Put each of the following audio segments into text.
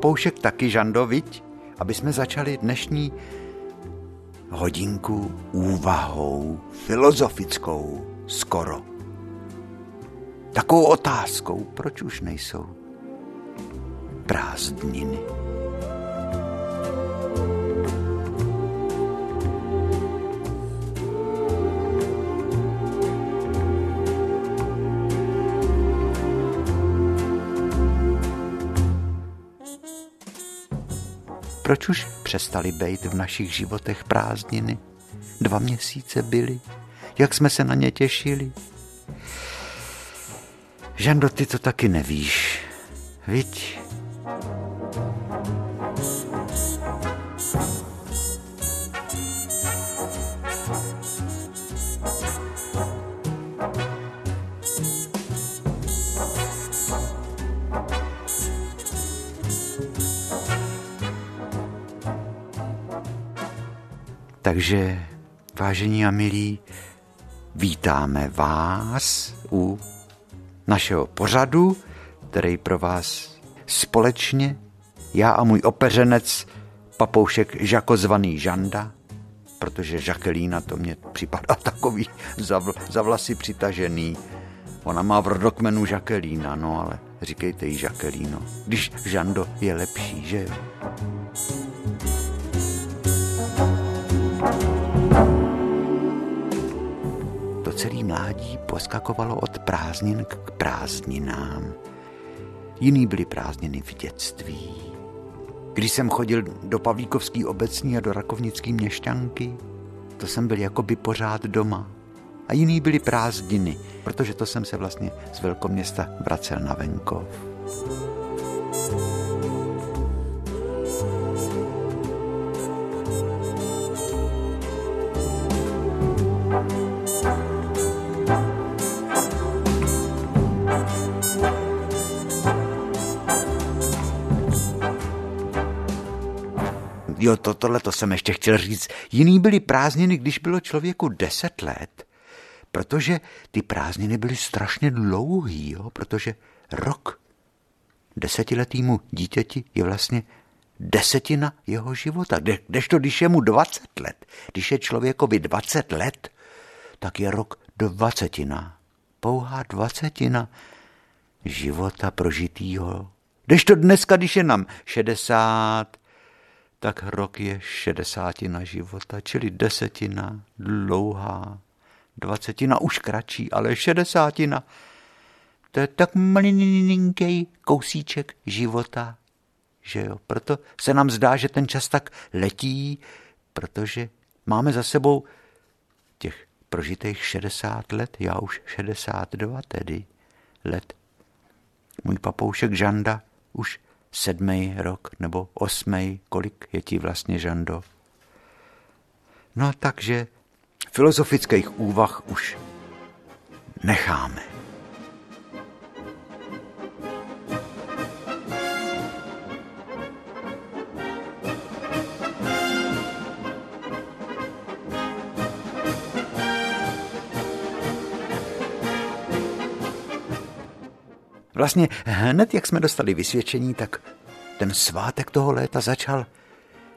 papoušek taky, Žando, viď? Aby jsme začali dnešní hodinku úvahou filozofickou skoro. Takovou otázkou, proč už nejsou prázdniny. Proč už přestali být v našich životech prázdniny? Dva měsíce byly, jak jsme se na ně těšili. Žando, ty to taky nevíš, viď? Takže, vážení a milí, vítáme vás u našeho pořadu, který pro vás společně, já a můj opeřenec, papoušek Žako zvaný Žanda, protože Žakelína to mě připadá takový za, za vlasy přitažený. Ona má v rodokmenu Žakelína, no ale říkejte jí Žakelíno, když Žando je lepší, že jo? Celý mládí poskakovalo od prázdnin k prázdninám. Jiný byly prázdniny v dětství. Když jsem chodil do Pavlíkovský obecní a do Rakovnický měšťanky, to jsem byl jakoby pořád doma. A jiný byly prázdniny, protože to jsem se vlastně z velkoměsta vracel na venkov. Jo, to, tohle to jsem ještě chtěl říct. Jiný byly prázdniny, když bylo člověku deset let, protože ty prázdniny byly strašně dlouhý, jo, protože rok desetiletýmu dítěti je vlastně desetina jeho života. Kdežto, když je mu 20 let, když je člověkovi 20 let, tak je rok dvacetina. Pouhá dvacetina života prožitýho. Kdežto dneska, když je nám 60, tak rok je šedesátina života, čili desetina dlouhá, dvacetina už kratší, ale šedesátina. To je tak malinký kousíček života, že jo. Proto se nám zdá, že ten čas tak letí, protože máme za sebou těch prožitých 60 let, já už 62 tedy let. Můj papoušek Žanda už sedmý rok nebo osmý, kolik je ti vlastně, Žando? No takže filozofických úvah už necháme. Vlastně hned, jak jsme dostali vysvědčení, tak ten svátek toho léta začal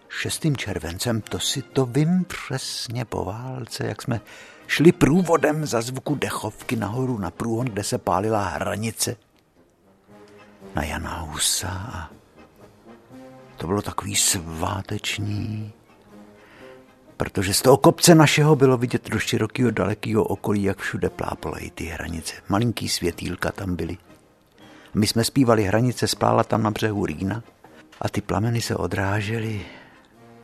6. červencem, to si to vím přesně po válce, jak jsme šli průvodem za zvuku dechovky nahoru na průhon, kde se pálila hranice na Jana Husa a to bylo takový sváteční, protože z toho kopce našeho bylo vidět do širokého dalekého okolí, jak všude plápolají ty hranice. Malinký světýlka tam byly. My jsme zpívali hranice, splála tam na břehu Rýna a ty plameny se odrážely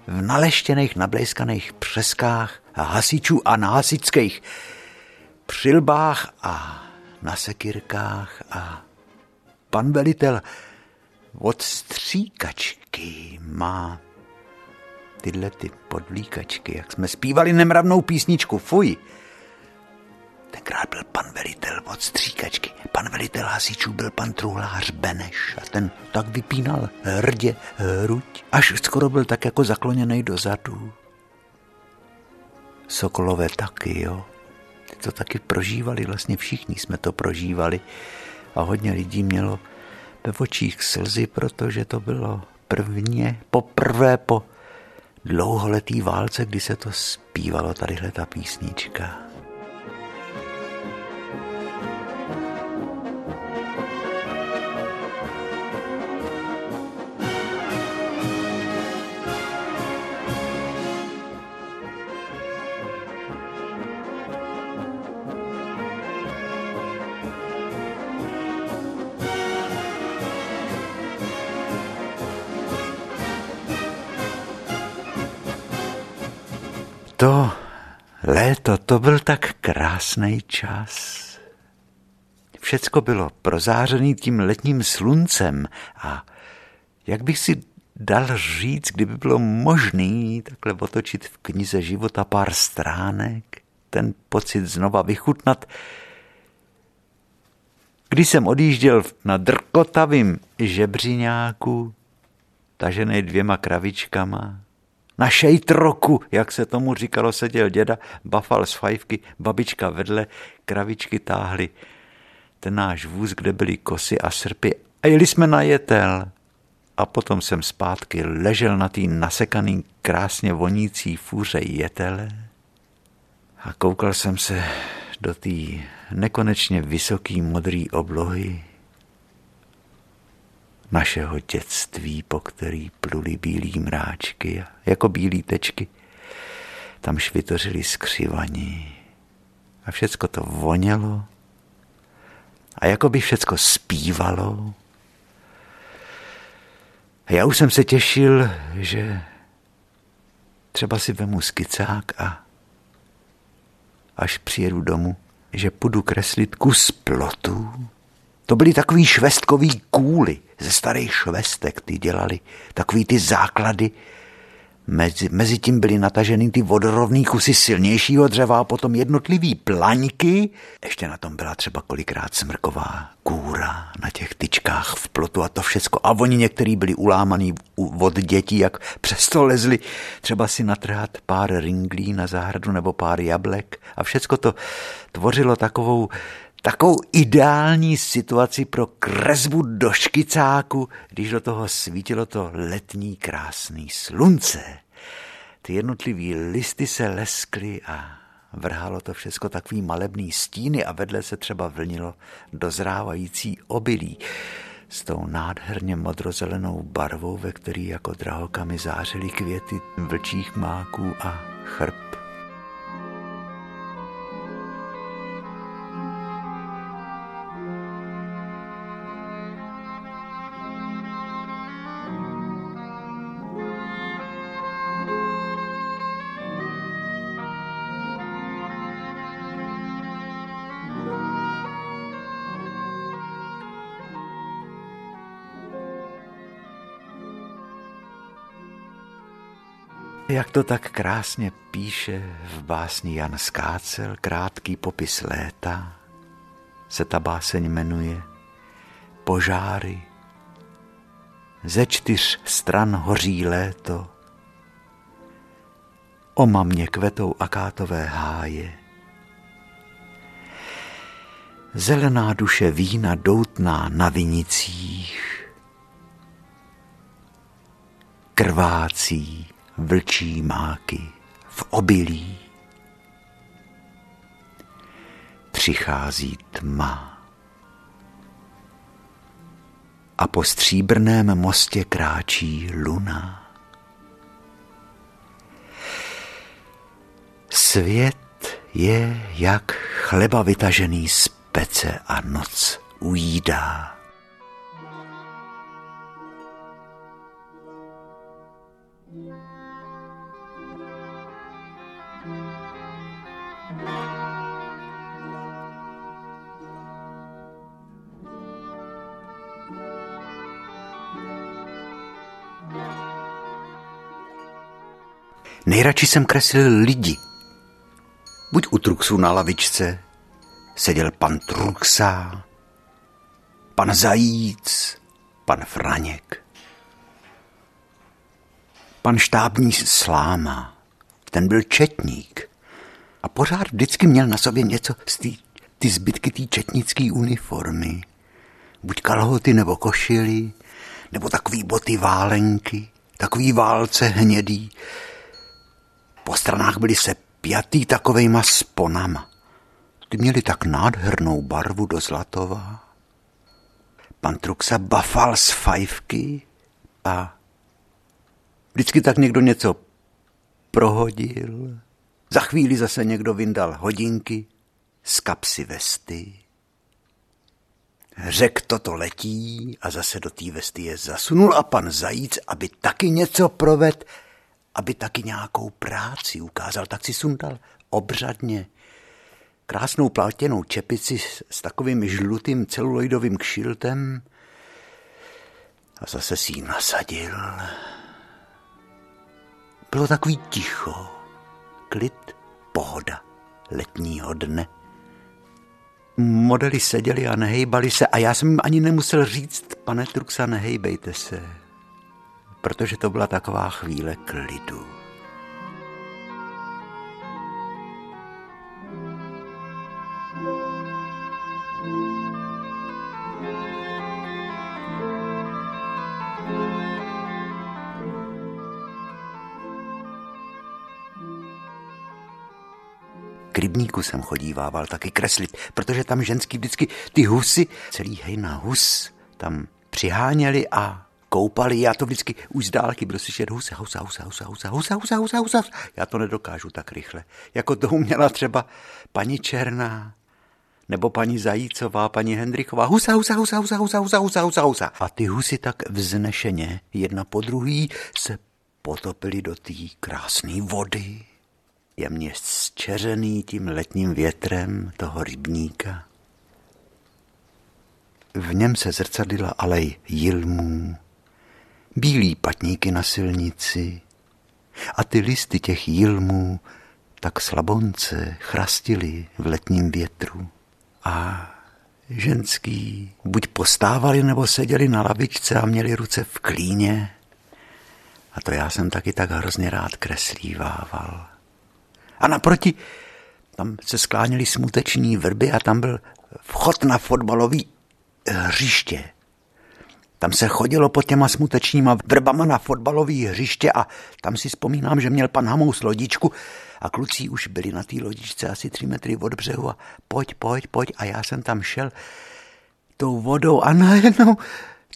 v naleštěných, nablejskaných přeskách a hasičů a na hasičských přilbách a na sekirkách a pan velitel od stříkačky má tyhle ty podvlíkačky, jak jsme zpívali nemravnou písničku, fuj, Tenkrát byl pan velitel od stříkačky. Pan velitel hasičů byl pan truhlář Beneš a ten tak vypínal hrdě hruď, až skoro byl tak jako zakloněný dozadu. Sokolové taky, jo. Ty to taky prožívali, vlastně všichni jsme to prožívali a hodně lidí mělo ve očích slzy, protože to bylo prvně, poprvé po dlouholetý válce, kdy se to zpívalo tadyhle ta písnička. Léto, to byl tak krásný čas. Všecko bylo prozářený tím letním sluncem a jak bych si dal říct, kdyby bylo možný takhle otočit v knize života pár stránek, ten pocit znova vychutnat, když jsem odjížděl na drkotavým žebřiňáku, tažený dvěma kravičkama, na šejtroku, jak se tomu říkalo, seděl děda, bafal z fajfky, babička vedle, kravičky táhly. Ten náš vůz, kde byly kosy a srpy a jeli jsme na jetel. A potom jsem zpátky ležel na tý nasekaný, krásně vonící fůře jetele. A koukal jsem se do té nekonečně vysoký modrý oblohy našeho dětství, po který pluli bílý mráčky, jako bílé tečky. Tam švitořili skřivaní a všecko to vonělo a jako by všecko zpívalo. A já už jsem se těšil, že třeba si vemu skicák a až přijedu domů, že půjdu kreslit kus plotu. To byly takový švestkový kůly, ze starých švestek ty dělali, takový ty základy. Mezi, mezi tím byly nataženy ty vodorovný kusy silnějšího dřeva a potom jednotlivý plaňky. Ještě na tom byla třeba kolikrát smrková kůra na těch tyčkách v plotu a to všecko. A oni některý byli ulámaný od dětí, jak přesto lezli třeba si natrhat pár ringlí na zahradu nebo pár jablek a všecko to tvořilo takovou takovou ideální situaci pro kresbu do škicáku, když do toho svítilo to letní krásný slunce. Ty jednotlivý listy se leskly a vrhalo to všechno takový malebný stíny a vedle se třeba vlnilo dozrávající obilí s tou nádherně modrozelenou barvou, ve který jako drahokami zářily květy vlčích máků a chrb. To tak krásně píše v básni Jan Skácel, krátký popis léta, se ta báseň jmenuje Požáry. Ze čtyř stran hoří léto, mamě kvetou akátové háje. Zelená duše vína doutná na vinicích, krvácí vlčí máky v obilí. Přichází tma a po stříbrném mostě kráčí luna. Svět je jak chleba vytažený z pece a noc ujídá. Nejradši jsem kreslil lidi. Buď u Truxu na lavičce seděl pan Truxa, pan Zajíc, pan Franěk. Pan štábní sláma, ten byl četník a pořád vždycky měl na sobě něco z tý, ty zbytky té četnické uniformy. buď kalhoty nebo košily, nebo takový boty válenky, takový válce hnědý. Po stranách byly se pjatý takovejma sponama. Ty měli tak nádhernou barvu do zlatová. Pan Truxa bafal z fajfky a vždycky tak někdo něco prohodil. Za chvíli zase někdo vyndal hodinky z kapsy vesty. Řek toto letí a zase do té vesty je zasunul a pan Zajíc, aby taky něco proved, aby taky nějakou práci ukázal, tak si sundal obřadně krásnou plátěnou čepici s takovým žlutým celuloidovým kšiltem a zase si ji nasadil. Bylo takový ticho, klid, pohoda letního dne. Modely seděli a nehejbali se a já jsem jim ani nemusel říct, pane Truxa, nehejbejte se, protože to byla taková chvíle klidu. rybníku jsem chodívával taky kreslit, protože tam ženský vždycky ty husy, celý hejna hus, tam přiháněli a koupali. Já to vždycky už z dálky budu slyšet husa, husa, husa, husa, husa, husa, husa, husa, husa. Já to nedokážu tak rychle. Jako to uměla třeba paní Černá, nebo paní Zajícová, paní Hendrichová. Husa, husa, husa, husa, husa, husa, husa, husa, husa. A ty husy tak vznešeně, jedna po druhý, se potopili do té krásné vody jemně zčeřený tím letním větrem toho rybníka. V něm se zrcadlila alej jilmů, bílí patníky na silnici a ty listy těch jilmů tak slabonce chrastily v letním větru. A ženský buď postávali nebo seděli na lavičce a měli ruce v klíně. A to já jsem taky tak hrozně rád kreslívával. A naproti tam se skláněly smuteční vrby a tam byl vchod na fotbalový eh, hřiště. Tam se chodilo pod těma smutečníma vrbama na fotbalový hřiště a tam si vzpomínám, že měl pan Hamous lodičku a kluci už byli na té lodičce asi tři metry od břehu a pojď, pojď, pojď a já jsem tam šel tou vodou a najednou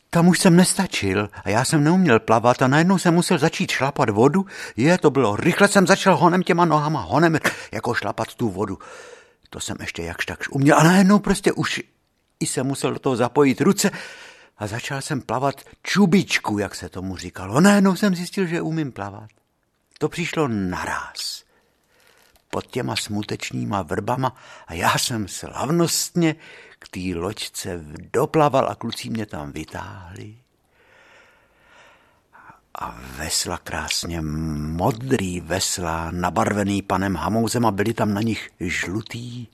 tam už jsem nestačil a já jsem neuměl plavat a najednou jsem musel začít šlapat vodu. Je, to bylo, rychle jsem začal honem těma nohama, honem jako šlapat tu vodu. To jsem ještě jakž tak uměl a najednou prostě už i jsem musel do toho zapojit ruce a začal jsem plavat čubičku, jak se tomu říkalo. Najednou jsem zjistil, že umím plavat. To přišlo naraz pod těma smutečníma vrbama a já jsem slavnostně k té loďce doplaval a kluci mě tam vytáhli. A vesla krásně modrý vesla, nabarvený panem Hamouzem a byly tam na nich žlutý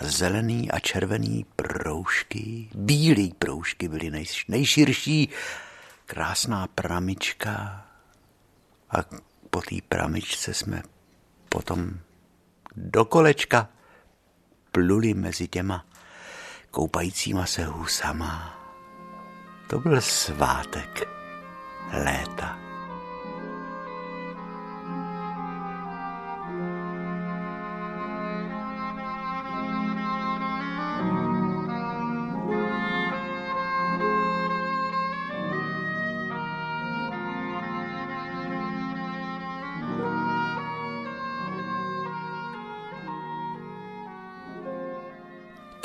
zelený a červený proužky. Bílý proužky byly nej, nejširší, krásná pramička. A po té pramičce jsme potom do kolečka pluli mezi těma koupajícíma se husama. To byl svátek léta.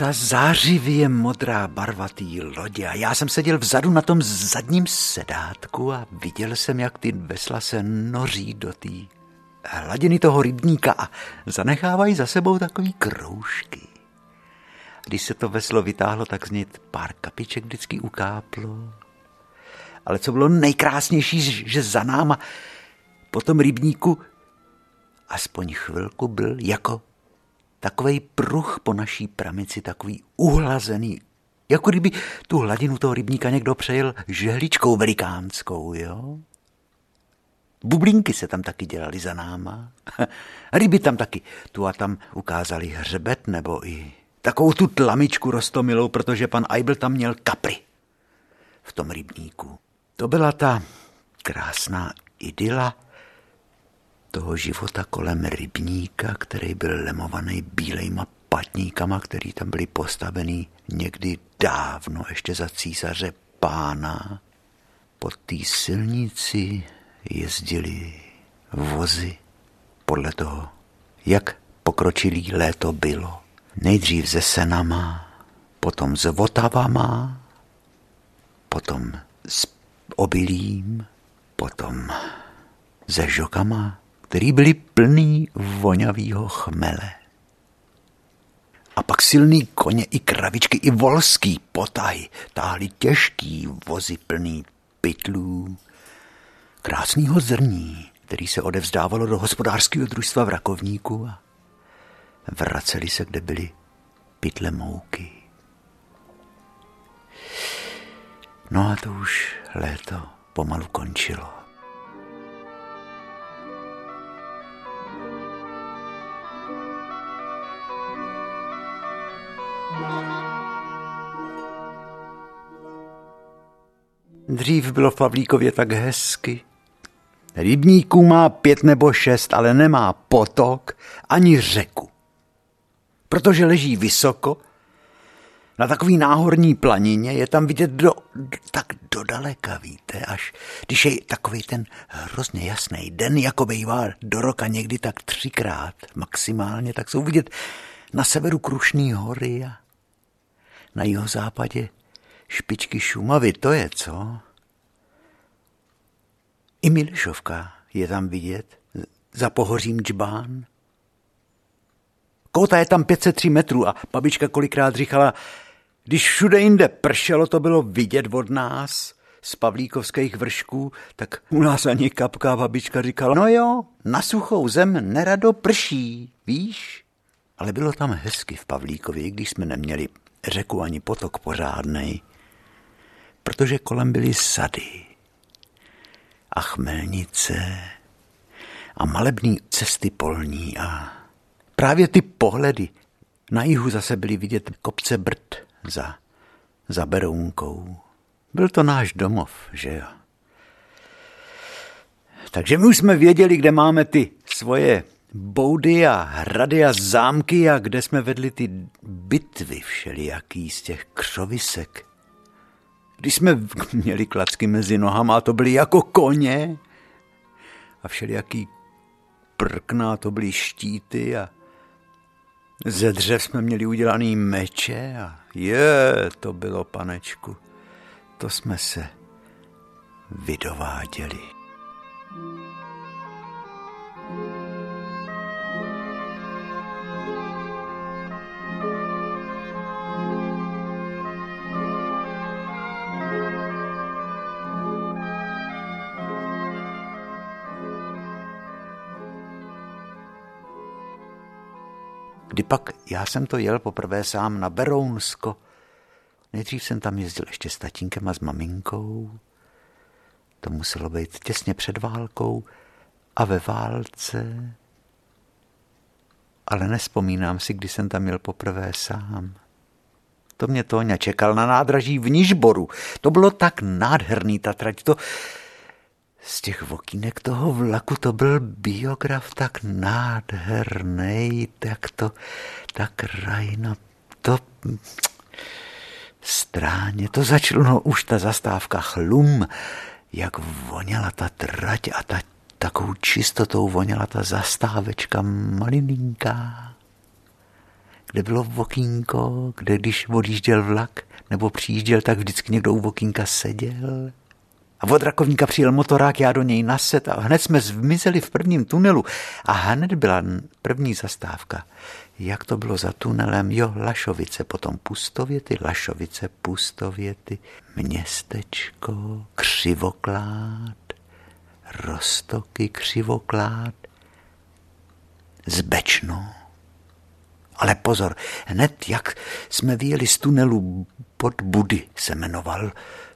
Ta zářivě modrá barva té lodě a já jsem seděl vzadu na tom zadním sedátku a viděl jsem, jak ty vesla se noří do té hladiny toho rybníka a zanechávají za sebou takový kroužky. Když se to veslo vytáhlo, tak z něj pár kapiček vždycky ukáplo. Ale co bylo nejkrásnější, že za náma po tom rybníku aspoň chvilku byl jako takový pruh po naší pramici, takový uhlazený, jako kdyby tu hladinu toho rybníka někdo přejel žehličkou velikánskou, jo? Bublínky se tam taky dělali za náma. Ryby tam taky tu a tam ukázali hřebet nebo i Takovou tu tlamičku rostomilou, protože pan Eibel tam měl kapry v tom rybníku. To byla ta krásná idyla toho života kolem rybníka, který byl lemovaný bílejma patníkama, který tam byly postavený někdy dávno, ještě za císaře pána. Po té silnici jezdili vozy podle toho, jak pokročilý léto bylo. Nejdřív se senama, potom s votavama, potom s obilím, potom se žokama, který byly plný vonavýho chmele. A pak silný koně i kravičky i volský potaj táhli těžký vozy plný pytlů, krásného zrní, který se odevzdávalo do hospodářského družstva v Rakovníku a vraceli se, kde byly pytle mouky. No a to už léto pomalu končilo. Dřív bylo v Pavlíkově tak hezky. Rybníků má pět nebo šest, ale nemá potok ani řeku. Protože leží vysoko, na takový náhorní planině je tam vidět do, tak dodaleka, víte, až když je takový ten hrozně jasný den, jako bývá do roka někdy tak třikrát maximálně, tak jsou vidět na severu Krušný hory a na jeho západě špičky Šumavy, to je co? I Milešovka je tam vidět, za pohořím Džbán. Kota je tam 503 metrů a babička kolikrát říkala, když všude jinde pršelo, to bylo vidět od nás, z pavlíkovských vršků, tak u nás ani kapka babička říkala, no jo, na suchou zem nerado prší, víš? Ale bylo tam hezky v Pavlíkově, když jsme neměli řeku ani potok pořádnej, protože kolem byly sady a chmelnice a malební cesty polní a právě ty pohledy na jihu zase byly vidět kopce brd za, za Berounkou. Byl to náš domov, že jo. Takže my už jsme věděli, kde máme ty svoje boudy a hrady a zámky a kde jsme vedli ty bitvy všelijaký z těch křovisek. Když jsme měli klacky mezi nohama, to byly jako koně a všelijaký prkna, to byly štíty a ze dřev jsme měli udělaný meče a je, to bylo panečku, to jsme se vydováděli. Kdy pak já jsem to jel poprvé sám na Berounsko. Nejdřív jsem tam jezdil ještě s tatínkem a s maminkou. To muselo být těsně před válkou a ve válce. Ale nespomínám si, kdy jsem tam jel poprvé sám. To mě Tóňa čekal na nádraží v Nižboru. To bylo tak nádherný ta trať. To, z těch vokínek toho vlaku to byl biograf tak nádherný, tak to, tak rajno, to stráně, to začalo no, už ta zastávka chlum, jak voněla ta trať a ta takovou čistotou voněla ta zastávečka malininká, kde bylo vokínko, kde když odjížděl vlak nebo přijížděl, tak vždycky někdo u vokínka seděl. A od Rakovníka přijel motorák, já do něj naset a hned jsme zmizeli v prvním tunelu. A hned byla první zastávka. Jak to bylo za tunelem? Jo, Lašovice, potom Pustověty, Lašovice, Pustověty, městečko, Křivoklád, Rostoky, Křivoklád, Zbečno. Ale pozor, hned jak jsme vyjeli z tunelu pod Budy, se jmenoval,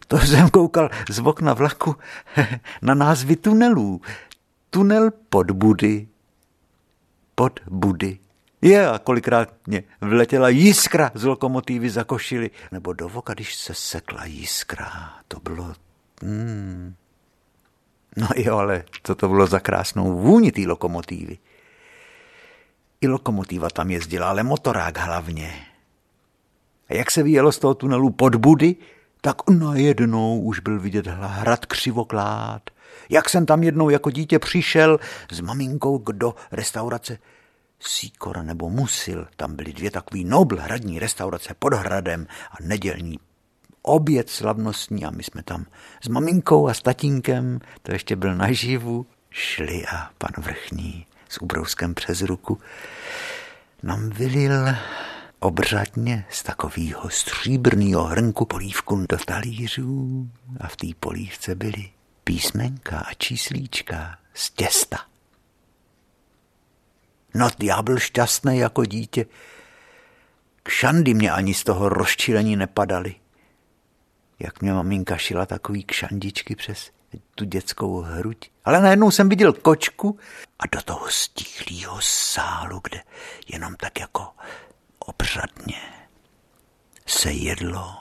to jsem koukal z okna vlaku na názvy tunelů. Tunel pod Budy. Pod Budy. Je, a kolikrát mě vletěla jiskra z lokomotivy za košily. Nebo do voka, když se sekla jiskra. To bylo... Hmm. No jo, ale co to bylo za krásnou vůni té lokomotivy. I lokomotiva tam jezdila, ale motorák hlavně. A jak se vyjelo z toho tunelu pod Budy, tak najednou už byl vidět hrad křivoklád. Jak jsem tam jednou jako dítě přišel s maminkou do restaurace Síkora nebo Musil. Tam byly dvě takové nobl hradní restaurace pod hradem a nedělní oběd slavnostní a my jsme tam s maminkou a s tatínkem, to ještě byl naživu, šli a pan Vrchní s ubrouskem přes ruku nám vylil obřadně z takového stříbrného hrnku polívku do talířů a v té polívce byly písmenka a číslíčka z těsta. No já byl šťastný jako dítě. Kšandy mě ani z toho rozčilení nepadaly. Jak mě maminka šila takový kšandičky přes tu dětskou hruď. Ale najednou jsem viděl kočku a do toho stichlého sálu, kde jenom tak jako obřadně se jedlo.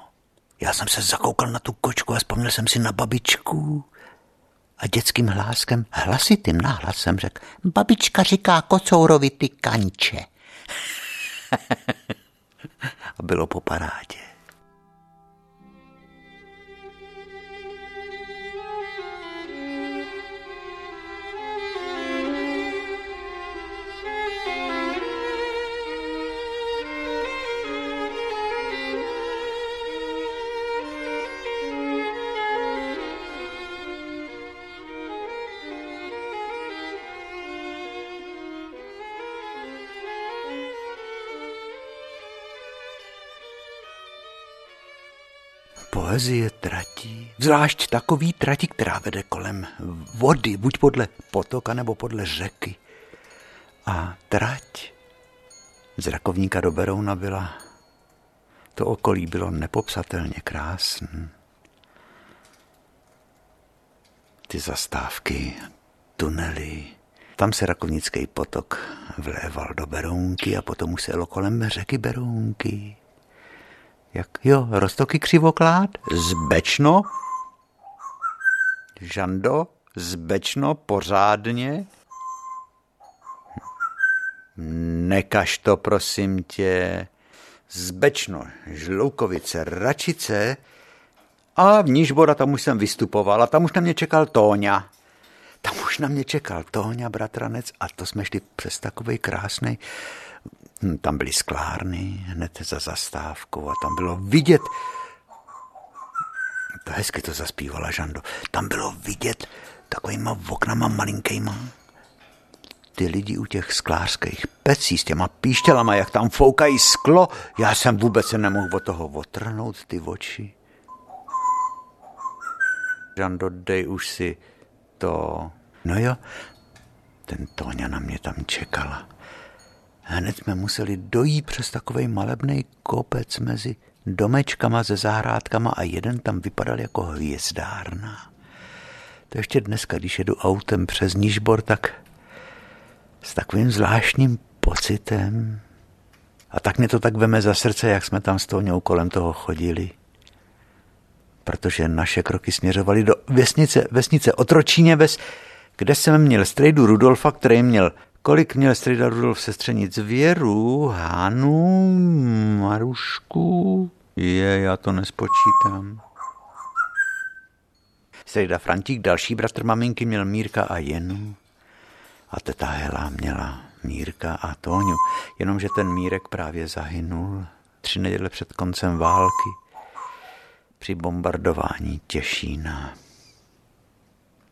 Já jsem se zakoukal na tu kočku a vzpomněl jsem si na babičku. A dětským hláskem, hlasitým náhlasem řekl, babička říká kocourovi ty kanče. a bylo po parádě. Poezie tratí, zvlášť takový trati, která vede kolem vody, buď podle potoka nebo podle řeky. A trať z Rakovníka do Berouna byla, to okolí bylo nepopsatelně krásné. Ty zastávky, tunely, tam se Rakovnický potok vléval do Berounky a potom už se jelo kolem řeky Berounky. Jak jo, roztoky křivoklád, zbečno, žando, zbečno, pořádně. Nekaž to, prosím tě. Zbečno, Žloukovice, Račice a v Nížbora tam už jsem vystupoval a tam už na mě čekal Tóňa. Tam už na mě čekal Tóňa, bratranec a to jsme šli přes takový krásný tam byly sklárny hned za zastávkou a tam bylo vidět, to hezky to zaspívala Žando, tam bylo vidět takovýma oknama malinkýma ty lidi u těch sklářských pecí s těma píštělama, jak tam foukají sklo, já jsem vůbec se nemohl od toho otrhnout ty oči. Žando, dej už si to. No jo, ten Tóňa na mě tam čekala. Hned jsme museli dojít přes takový malebný kopec mezi domečkama se zahrádkama a jeden tam vypadal jako hvězdárna. To ještě dneska, když jedu autem přes Nížbor, tak s takovým zvláštním pocitem. A tak mě to tak veme za srdce, jak jsme tam s tou kolem toho chodili. Protože naše kroky směřovaly do vesnice, vesnice Otročíně ves, kde jsem měl strejdu Rudolfa, který měl Kolik měl strida Rudolf sestřenic? Věru, Hánu, Marušku? Je, já to nespočítám. Strida Frantík, další bratr maminky, měl Mírka a Jenu. A teta Hela měla Mírka a Tóňu. Jenomže ten Mírek právě zahynul tři neděle před koncem války při bombardování Těšína.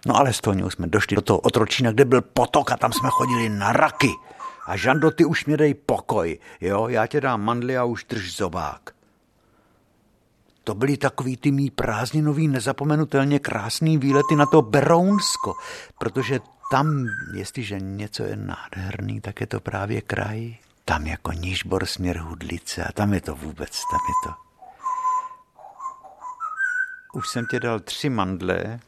No ale z toho jsme došli do toho otročína, kde byl potok a tam jsme chodili na raky. A Žando, ty už mě dej pokoj, jo, já tě dám mandly a už drž zobák. To byly takový ty mý prázdninový, nezapomenutelně krásný výlety na to Berounsko, protože tam, jestliže něco je nádherný, tak je to právě kraj. Tam jako Nížbor směr Hudlice a tam je to vůbec, tam je to. Už jsem tě dal tři mandle,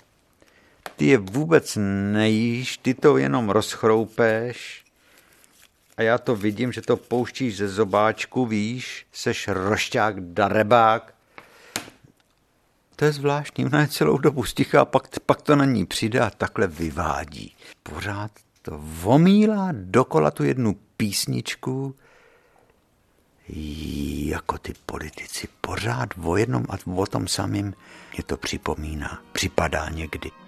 ty je vůbec nejíš, ty to jenom rozchroupeš a já to vidím, že to pouštíš ze zobáčku, víš, seš rošťák, darebák. To je zvláštní, ona je celou dobu stichá, pak, pak to na ní přijde a takhle vyvádí. Pořád to vomílá dokola tu jednu písničku, jako ty politici. Pořád o jednom a o tom samým mě to připomíná, připadá někdy.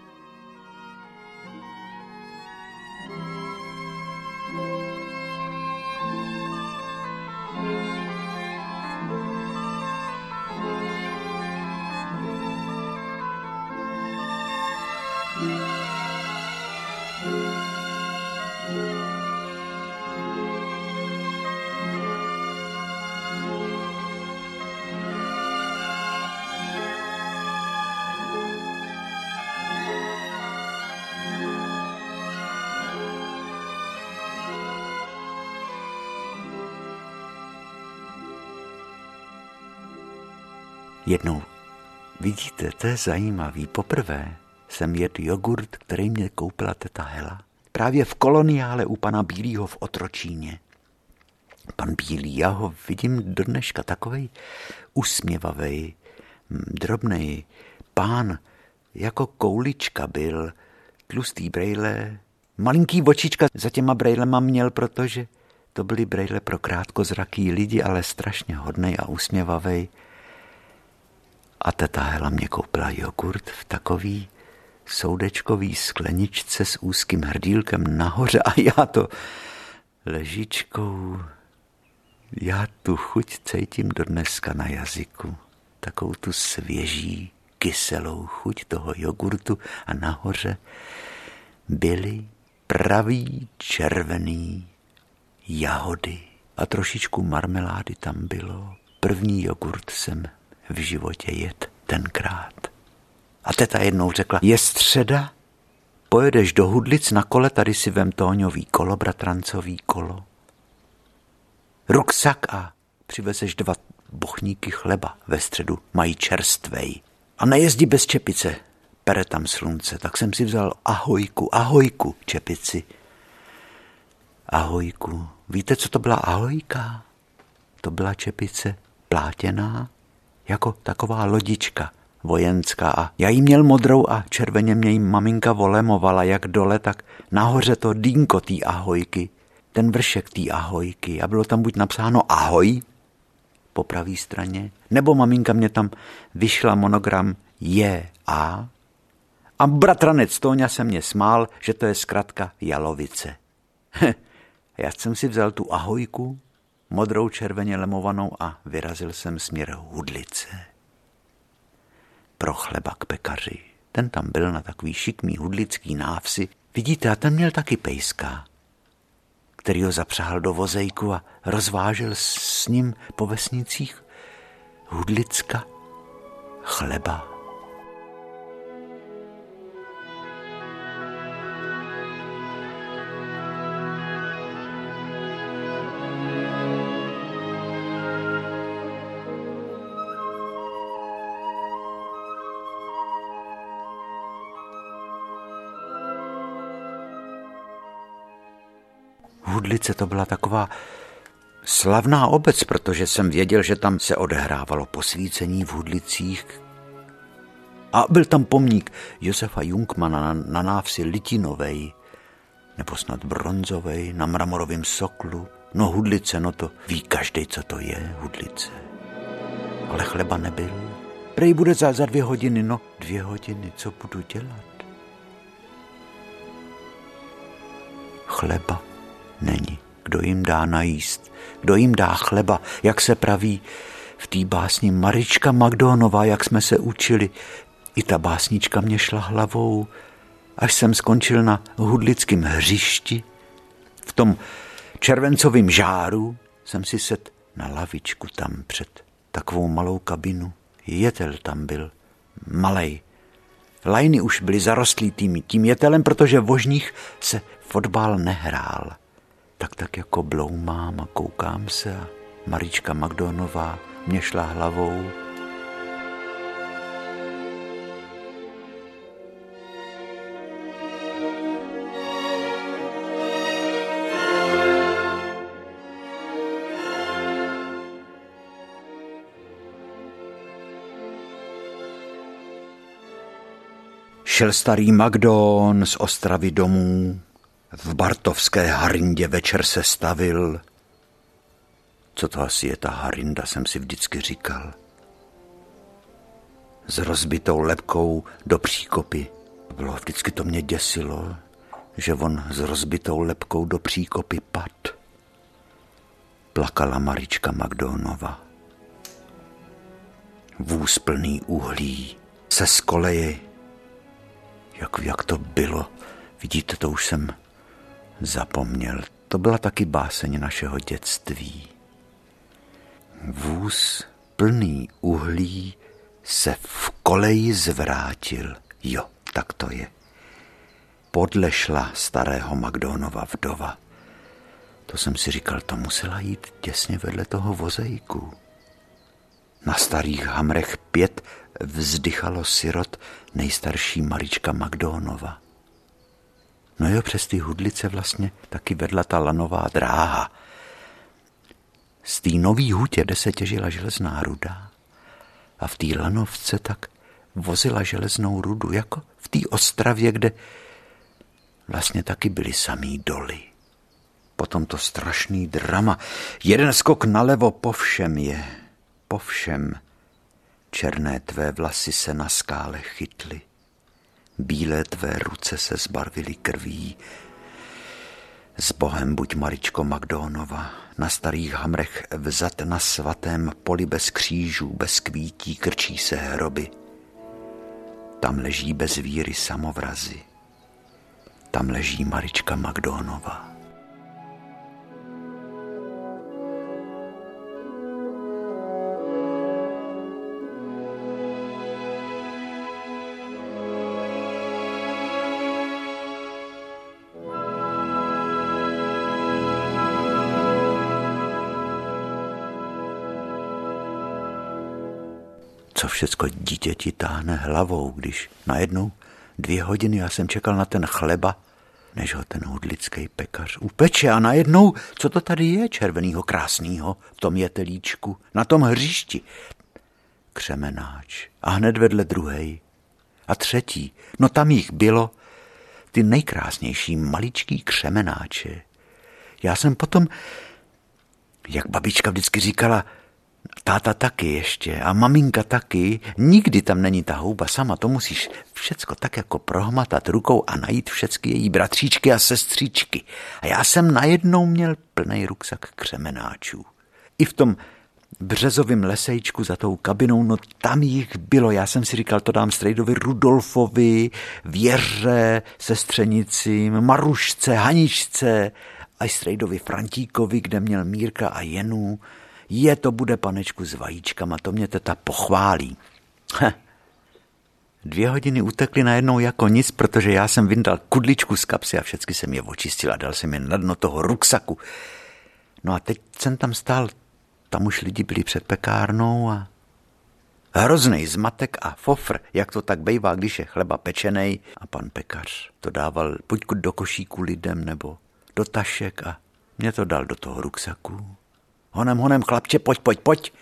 Jednou. Vidíte, to je zajímavý. Poprvé jsem jedl jogurt, který mě koupila teta Hela. Právě v koloniále u pana Bílýho v Otročíně. Pan Bílý, já ho vidím do dneška takovej usměvavý, drobný pán, jako koulička byl, tlustý brejle, malinký očička za těma brejlema měl, protože to byly brejle pro krátkozraký lidi, ale strašně hodnej a usměvavý. A teta Hela mě koupila jogurt v takový soudečkový skleničce s úzkým hrdílkem nahoře a já to ležičkou, já tu chuť cítím do dneska na jazyku. Takovou tu svěží, kyselou chuť toho jogurtu a nahoře byly pravý červený jahody a trošičku marmelády tam bylo. První jogurt jsem v životě jet tenkrát. A teta jednou řekla, je středa, pojedeš do Hudlic na kole, tady si vem tóňový kolo, bratrancový kolo. Ruksak a přivezeš dva bochníky chleba ve středu, mají čerstvej. A nejezdí bez čepice, pere tam slunce, tak jsem si vzal ahojku, ahojku čepici. Ahojku. Víte, co to byla ahojka? To byla čepice plátěná, jako taková lodička vojenská. A já jí měl modrou a červeně mě jí maminka volemovala, jak dole, tak nahoře to dýnko té ahojky, ten vršek té ahojky. A bylo tam buď napsáno ahoj po pravé straně, nebo maminka mě tam vyšla monogram je a a bratranec Tóňa se mě smál, že to je zkratka Jalovice. Já jsem si vzal tu ahojku, modrou červeně lemovanou a vyrazil jsem směr hudlice. Pro chleba k pekaři. Ten tam byl na takový šikmý hudlický návsi. Vidíte, a ten měl taky pejska, který ho zapřáhl do vozejku a rozvážel s ním po vesnicích hudlicka chleba. Hudlice to byla taková slavná obec, protože jsem věděl, že tam se odehrávalo posvícení v Hudlicích. A byl tam pomník Josefa Junkmana na, na návsi Litinovej, nebo snad bronzovej, na mramorovém soklu. No Hudlice, no to ví každý, co to je, Hudlice. Ale chleba nebyl. Prej bude za, za dvě hodiny, no dvě hodiny, co budu dělat? Chleba není. Kdo jim dá najíst, kdo jim dá chleba, jak se praví v té básni Marička Magdónová, jak jsme se učili. I ta básnička mě šla hlavou, až jsem skončil na hudlickém hřišti. V tom červencovém žáru jsem si set na lavičku tam před takovou malou kabinu. Jetel tam byl, malej. Lajny už byly zarostlý tím, tím jetelem, protože vožních se fotbal nehrál tak tak jako bloumám a koukám se a Marička Magdonová mě šla hlavou. Šel starý Magdon z Ostravy domů, v Bartovské harindě večer se stavil. Co to asi je ta harinda, jsem si vždycky říkal. S rozbitou lepkou do příkopy. Bylo vždycky to mě děsilo, že on s rozbitou lepkou do příkopy pad. Plakala Marička Magdónova. Vůz plný uhlí se z koleje. Jak, jak to bylo, vidíte, to už jsem zapomněl. To byla taky báseň našeho dětství. Vůz plný uhlí se v koleji zvrátil. Jo, tak to je. Podle šla starého Magdónova vdova. To jsem si říkal, to musela jít těsně vedle toho vozejku. Na starých hamrech pět vzdychalo sirot nejstarší Marička Magdónova. No jo, přes ty hudlice vlastně taky vedla ta lanová dráha. Z té nový hutě, kde se těžila železná ruda a v té lanovce tak vozila železnou rudu, jako v té ostravě, kde vlastně taky byly samý doly. Potom to strašný drama. Jeden skok nalevo po všem je, po všem. Černé tvé vlasy se na skále chytly. Bílé tvé ruce se zbarvily krví. S Bohem buď Maričko Magdónova, na starých hamrech vzat na svatém poli bez křížů, bez kvítí krčí se hroby. Tam leží bez víry samovrazy. Tam leží Marička Magdónova. Všecko dítěti táhne hlavou, když najednou dvě hodiny já jsem čekal na ten chleba, než ho ten hudlický pekař upeče a najednou, co to tady je červenýho krásného v tom jetelíčku, na tom hřišti. Křemenáč a hned vedle druhej a třetí, no tam jich bylo, ty nejkrásnější maličký křemenáče. Já jsem potom, jak babička vždycky říkala, táta taky ještě a maminka taky. Nikdy tam není ta houba sama, to musíš všecko tak jako prohmatat rukou a najít všecky její bratříčky a sestřičky. A já jsem najednou měl plný ruksak křemenáčů. I v tom březovém lesejčku za tou kabinou, no tam jich bylo. Já jsem si říkal, to dám Strejdovi Rudolfovi, Věře, sestřenicím, Marušce, Haničce a Strejdovi Frantíkovi, kde měl Mírka a Jenu je, to bude panečku s vajíčkama, to mě teta pochválí. Heh. Dvě hodiny utekly najednou jako nic, protože já jsem vyndal kudličku z kapsy a všechny jsem je očistil a dal jsem je na dno toho ruksaku. No a teď jsem tam stál, tam už lidi byli před pekárnou a hrozný zmatek a fofr, jak to tak bejvá, když je chleba pečenej a pan pekař to dával buď do košíku lidem nebo do tašek a mě to dal do toho ruksaku. Honem, honem, chlapče, pojď, pojď, pojď.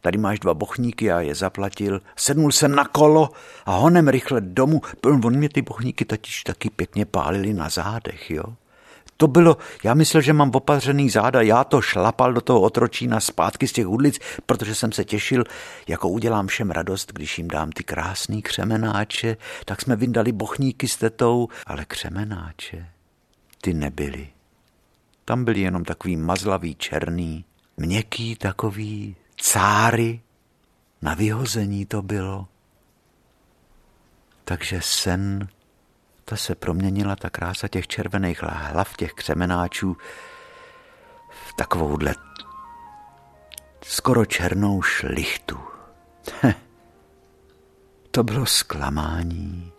Tady máš dva bochníky, já je zaplatil. Sednul jsem na kolo a honem rychle domů. On mě ty bochníky totiž taky pěkně pálili na zádech, jo. To bylo, já myslel, že mám opařený záda, já to šlapal do toho otročína zpátky z těch hudlic, protože jsem se těšil, jako udělám všem radost, když jim dám ty krásný křemenáče, tak jsme vyndali bochníky s tetou, ale křemenáče, ty nebyly. Tam byli jenom takový mazlavý černý, měkký takový cáry, na vyhození to bylo. Takže sen, ta se proměnila, ta krása těch červených hlav, těch křemenáčů, v takovouhle skoro černou šlichtu. to bylo zklamání.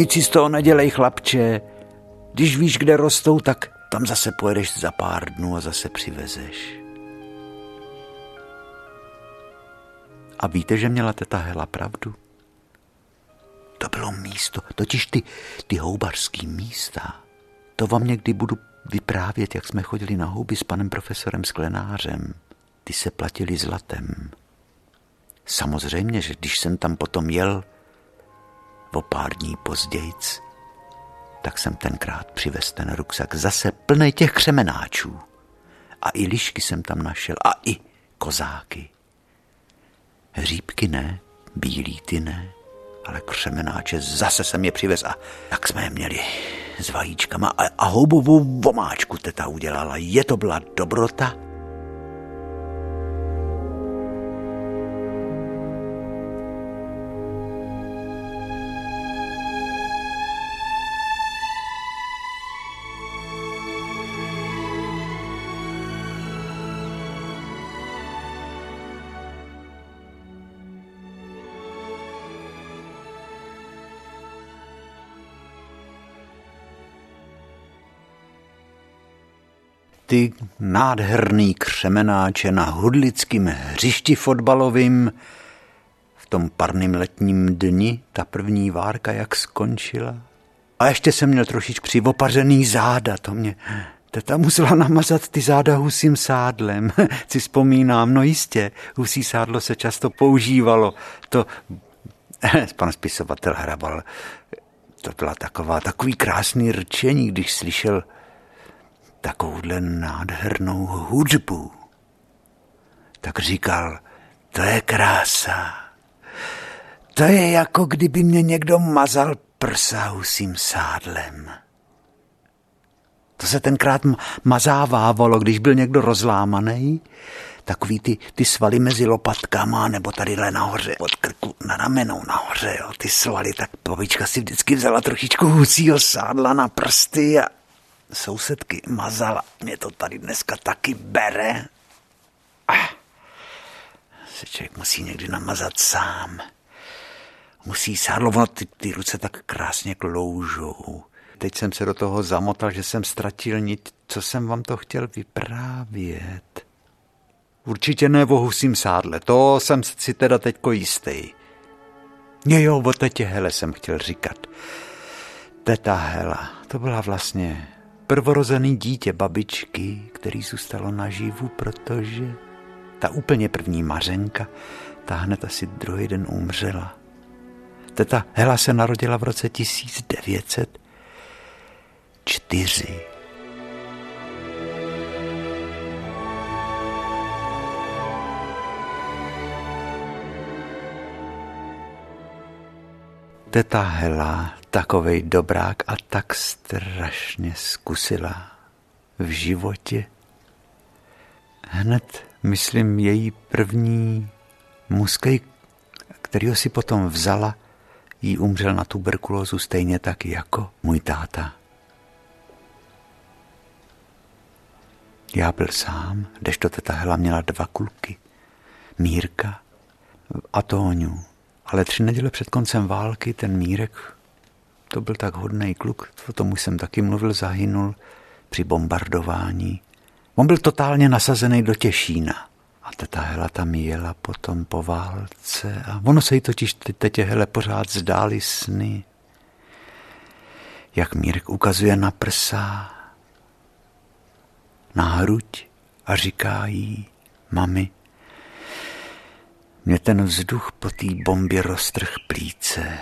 Nic si z toho nedělej, chlapče. Když víš, kde rostou, tak tam zase pojedeš za pár dnů a zase přivezeš. A víte, že měla teta Hela pravdu? To bylo místo, totiž ty, ty houbarský místa. To vám někdy budu vyprávět, jak jsme chodili na houby s panem profesorem Sklenářem. Ty se platili zlatem. Samozřejmě, že když jsem tam potom jel o pár dní pozdějc, tak jsem tenkrát přivez ten ruksak zase plný těch křemenáčů. A i lišky jsem tam našel, a i kozáky. Hříbky ne, bílý ty ne, ale křemenáče zase jsem je přivez a tak jsme je měli s vajíčkama a, a houbovou vomáčku teta udělala. Je to byla dobrota, ty nádherný křemenáče na hudlickém hřišti fotbalovým. V tom parným letním dni ta první várka jak skončila. A ještě jsem měl trošičku přivopařený záda, to mě Teta musela namazat ty záda husím sádlem. Si vzpomínám, no jistě, husí sádlo se často používalo. To pan spisovatel Hrabal, to byla taková, takový krásný rčení, když slyšel takovouhle nádhernou hudbu. Tak říkal, to je krása. To je jako kdyby mě někdo mazal prsa husím sádlem. To se tenkrát mazávávalo, když byl někdo rozlámaný, takový ty, ty svaly mezi lopatkama, nebo tadyhle nahoře, od krku na ramenou nahoře, jo, ty svaly, tak babička si vždycky vzala trošičku husího sádla na prsty a sousedky mazala. Mě to tady dneska taky bere. Ah, se člověk musí někdy namazat sám. Musí sádlo, ono ty, ty ruce tak krásně kloužou. Teď jsem se do toho zamotal, že jsem ztratil nit, co jsem vám to chtěl vyprávět. Určitě ne o husím sádle, to jsem si teda teďko jistý. Jo, jo, o tetě Hele jsem chtěl říkat. Teta Hela, to byla vlastně prvorozený dítě babičky, který zůstalo naživu, protože ta úplně první Mařenka, ta hned asi druhý den umřela. Teta Hela se narodila v roce 1904. Teta Hela takovej dobrák a tak strašně zkusila v životě. Hned, myslím, její první muskej, kterýho si potom vzala, jí umřel na tuberkulózu stejně tak jako můj táta. Já byl sám, kdežto teta Hela měla dva kluky. Mírka a Tóňu. Ale tři neděle před koncem války ten Mírek to byl tak hodný kluk, o tom už jsem taky mluvil, zahynul při bombardování. On byl totálně nasazený do Těšína. A teta Hela tam jela potom po válce a ono se jí totiž ty tetě Hele pořád zdály sny. Jak Mírek ukazuje na prsa, na hruď a říká jí, mami, mě ten vzduch po té bombě roztrh plíce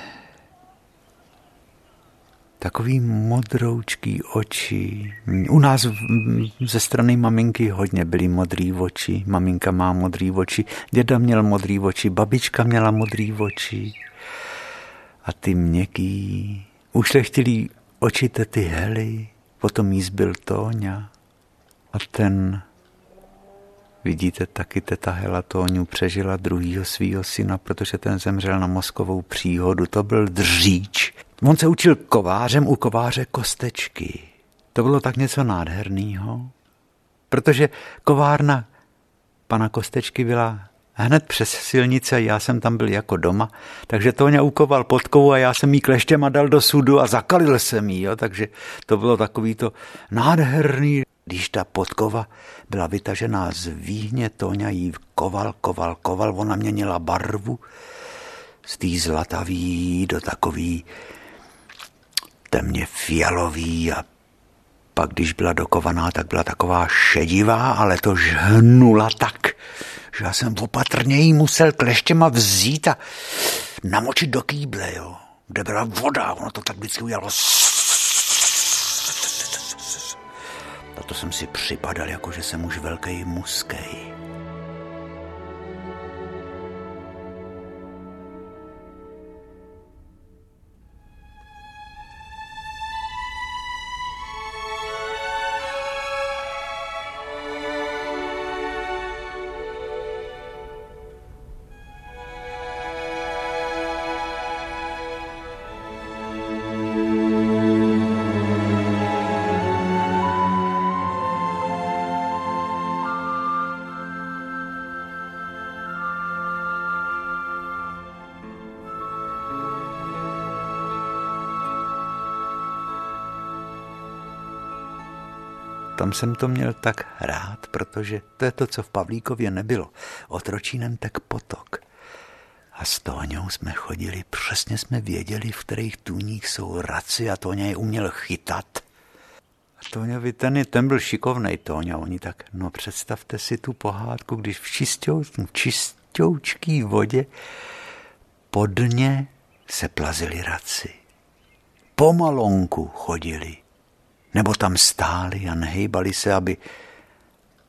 takový modroučký oči. U nás ze strany maminky hodně byly modrý oči. Maminka má modrý oči, děda měl modrý oči, babička měla modrý oči. A ty měkký, ušlechtilý oči tety Hely, potom jí zbyl Tóňa. A ten, vidíte, taky teta Hela Tóňu přežila druhýho svýho syna, protože ten zemřel na mozkovou příhodu. To byl dříč, On se učil kovářem u kováře kostečky. To bylo tak něco nádherného, protože kovárna pana Kostečky byla hned přes silnice, já jsem tam byl jako doma, takže Toňa ukoval podkovu a já jsem jí kleštěma dal do sudu a zakalil jsem jí, jo, takže to bylo takový to nádherný, když ta podkova byla vytažená z výhně, Toňa jí koval, koval, koval, ona měnila barvu z té zlatavý do takový temně fialový a pak, když byla dokovaná, tak byla taková šedivá, ale to žhnula tak, že já jsem opatrně jí musel kleštěma vzít a namočit do kýble, jo. Kde byla voda, ono to tak vždycky udělalo. A to jsem si připadal, jako že jsem už velký muskej. Tam jsem to měl tak rád, protože to je to, co v Pavlíkově nebylo. Otročínem tak potok. A s Tóňou jsme chodili, přesně jsme věděli, v kterých tůních jsou raci a Tóňa je uměl chytat. A Tóňovi ten, ten byl šikovnej Tóňa, oni tak, no představte si tu pohádku, když v čistou, čistoučký vodě pod ně se plazili raci. Pomalonku chodili nebo tam stáli a nehejbali se, aby,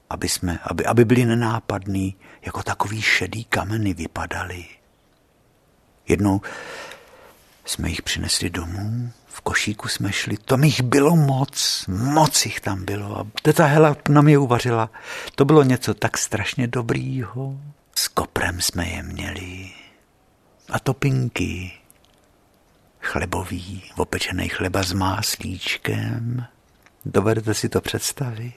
aby, jsme, aby, aby byli nenápadní, jako takový šedý kameny vypadali. Jednou jsme jich přinesli domů, v košíku jsme šli, to jich bylo moc, moc jich tam bylo. A teta Hela nám je uvařila. To bylo něco tak strašně dobrýho. S koprem jsme je měli. A topinky chlebový, opečený chleba s máslíčkem. Dovedete si to představit?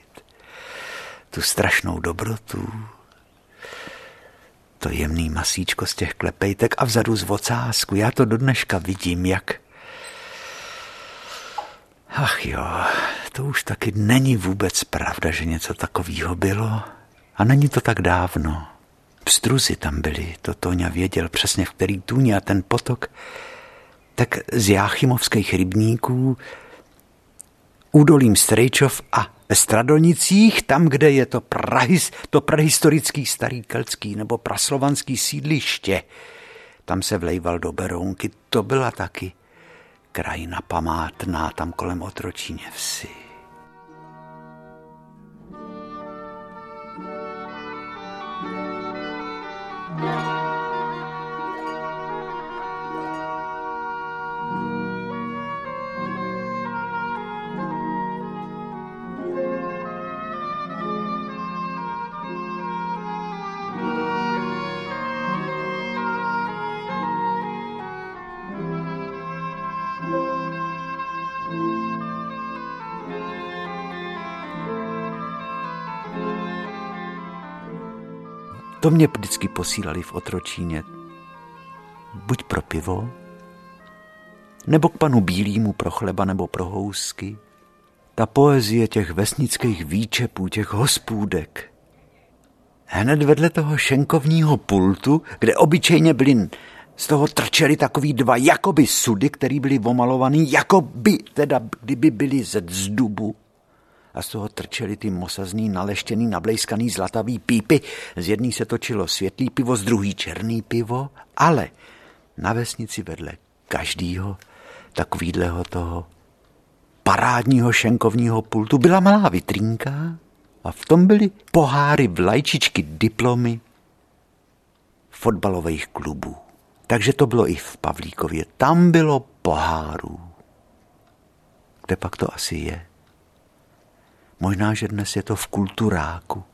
Tu strašnou dobrotu, to jemný masíčko z těch klepejtek a vzadu z vocásku. Já to do dneška vidím, jak... Ach jo, to už taky není vůbec pravda, že něco takového bylo. A není to tak dávno. Pstruzy tam byly, to Toňa věděl přesně v který tůně a ten potok tak z Jáchymovských rybníků údolím Strejčov a Stradonicích, tam, kde je to, prahis, to prehistorický starý keltský nebo praslovanský sídliště, tam se vlejval do Berounky, to byla taky krajina památná tam kolem Otročíně vsi. Yeah. To mě vždycky posílali v otročíně. Buď pro pivo, nebo k panu Bílýmu pro chleba nebo pro housky. Ta poezie těch vesnických výčepů, těch hospůdek. Hned vedle toho šenkovního pultu, kde obyčejně byly z toho trčeli takový dva jakoby sudy, který byly omalovaný, jako by, teda kdyby byly ze zdubu a z toho trčeli ty mosazný, naleštěný, nablejskaný zlatavý pípy. Z jedný se točilo světlý pivo, z druhý černý pivo, ale na vesnici vedle každýho takovýhleho toho parádního šenkovního pultu byla malá vitrínka a v tom byly poháry, vlajčičky, diplomy fotbalových klubů. Takže to bylo i v Pavlíkově. Tam bylo pohárů. Kde pak to asi je? Možná, že dnes je to v kulturáku.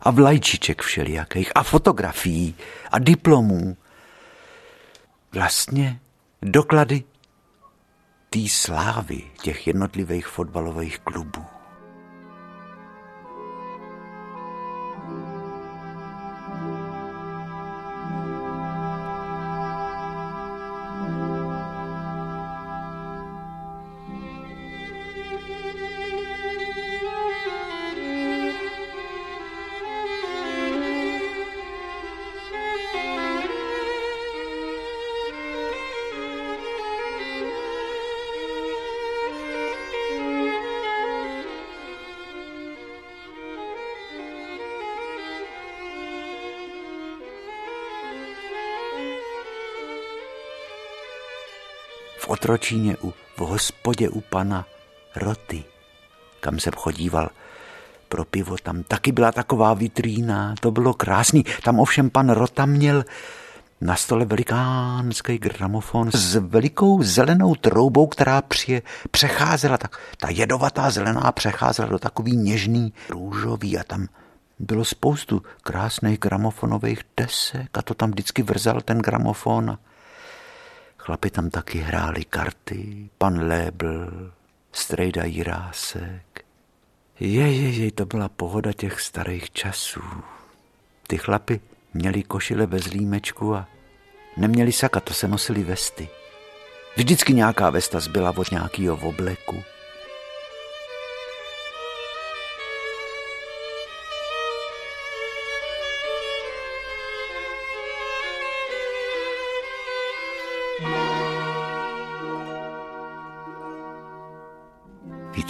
A vlajčiček všelijakých, a fotografií, a diplomů. Vlastně doklady té slávy těch jednotlivých fotbalových klubů. Otročíně u, v hospodě u pana Roty, kam se chodíval pro pivo. Tam taky byla taková vitrína, to bylo krásný. Tam ovšem pan Rota měl na stole velikánský gramofon s velikou zelenou troubou, která při, přecházela, tak ta jedovatá zelená přecházela do takový něžný růžový a tam bylo spoustu krásných gramofonových desek a to tam vždycky vrzal ten gramofon a chlapi tam taky hráli karty, pan Lébl, Strejda Jirásek. Je, je, je, to byla pohoda těch starých časů. Ty chlapi měli košile bez límečku a neměli saka, to se nosili vesty. Vždycky nějaká vesta zbyla od nějakého obleku.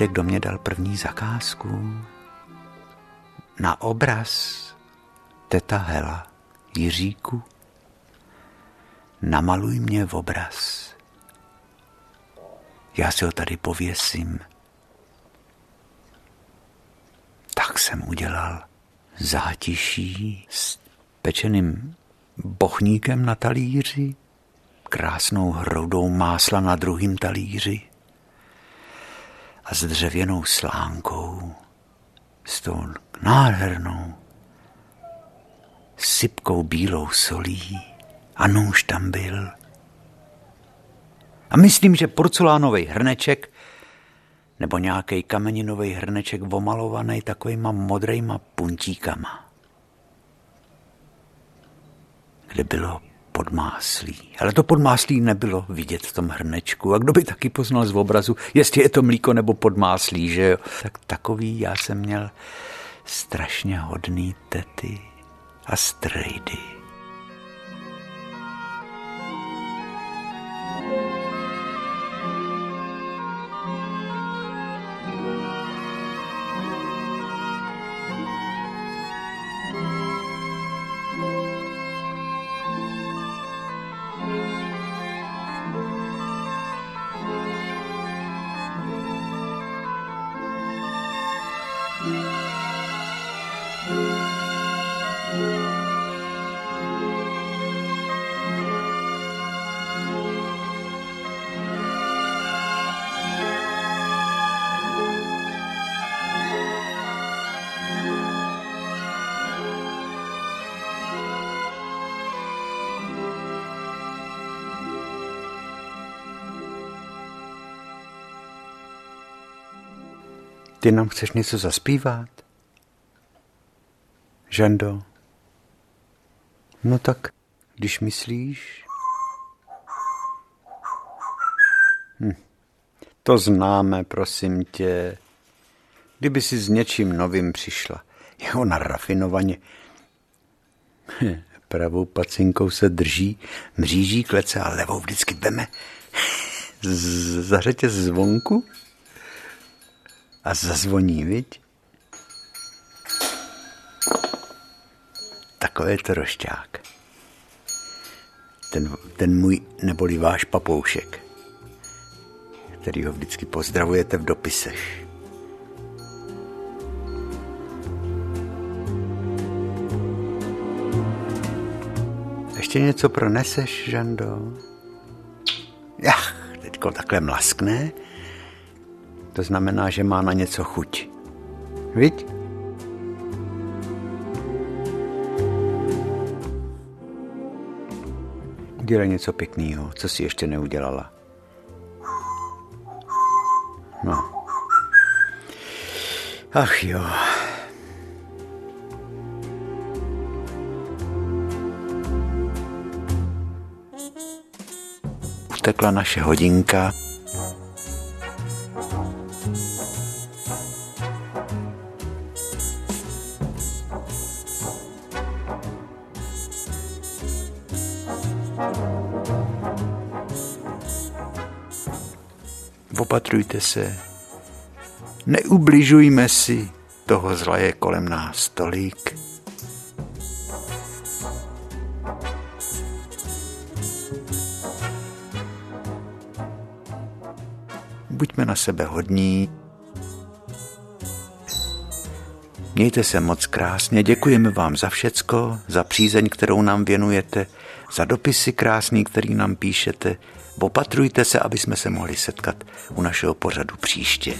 Víte, kdo mě dal první zakázku? Na obraz teta Hela, Jiříku, namaluj mě v obraz. Já si ho tady pověsím. Tak jsem udělal zátiší s pečeným bochníkem na talíři, krásnou hroudou másla na druhém talíři a s dřevěnou slánkou, s tou nádhernou sypkou bílou solí a nůž tam byl. A myslím, že porcelánový hrneček nebo nějaký kameninový hrneček omalovaný takovýma modrýma puntíkama, kde bylo podmáslí. Ale to podmáslí nebylo vidět v tom hrnečku. A kdo by taky poznal z obrazu, jestli je to mlíko nebo podmáslí, že jo? Tak takový já jsem měl strašně hodný tety a strejdy. Ty nám chceš něco zaspívat? Žando? No tak, když myslíš... Hm. To známe, prosím tě. Kdyby si s něčím novým přišla, jeho narafinovaně. Pravou pacinkou se drží, mříží klece a levou vždycky veme. Zařetě zvonku a zazvoní, viď? Takový to rošťák. Ten, ten můj neboli váš papoušek, který ho vždycky pozdravujete v dopisech. Ještě něco proneseš, Žando? Jach, teďko takhle mlaskne to znamená, že má na něco chuť. Viď? Udělej něco pěkného, co si ještě neudělala. No. Ach jo. Utekla naše hodinka. Opatrujte se. Neubližujme si, toho zla je kolem nás tolik. Buďme na sebe hodní. Mějte se moc krásně, děkujeme vám za všecko, za přízeň, kterou nám věnujete, za dopisy krásný, který nám píšete, Opatrujte se, aby jsme se mohli setkat u našeho pořadu příště.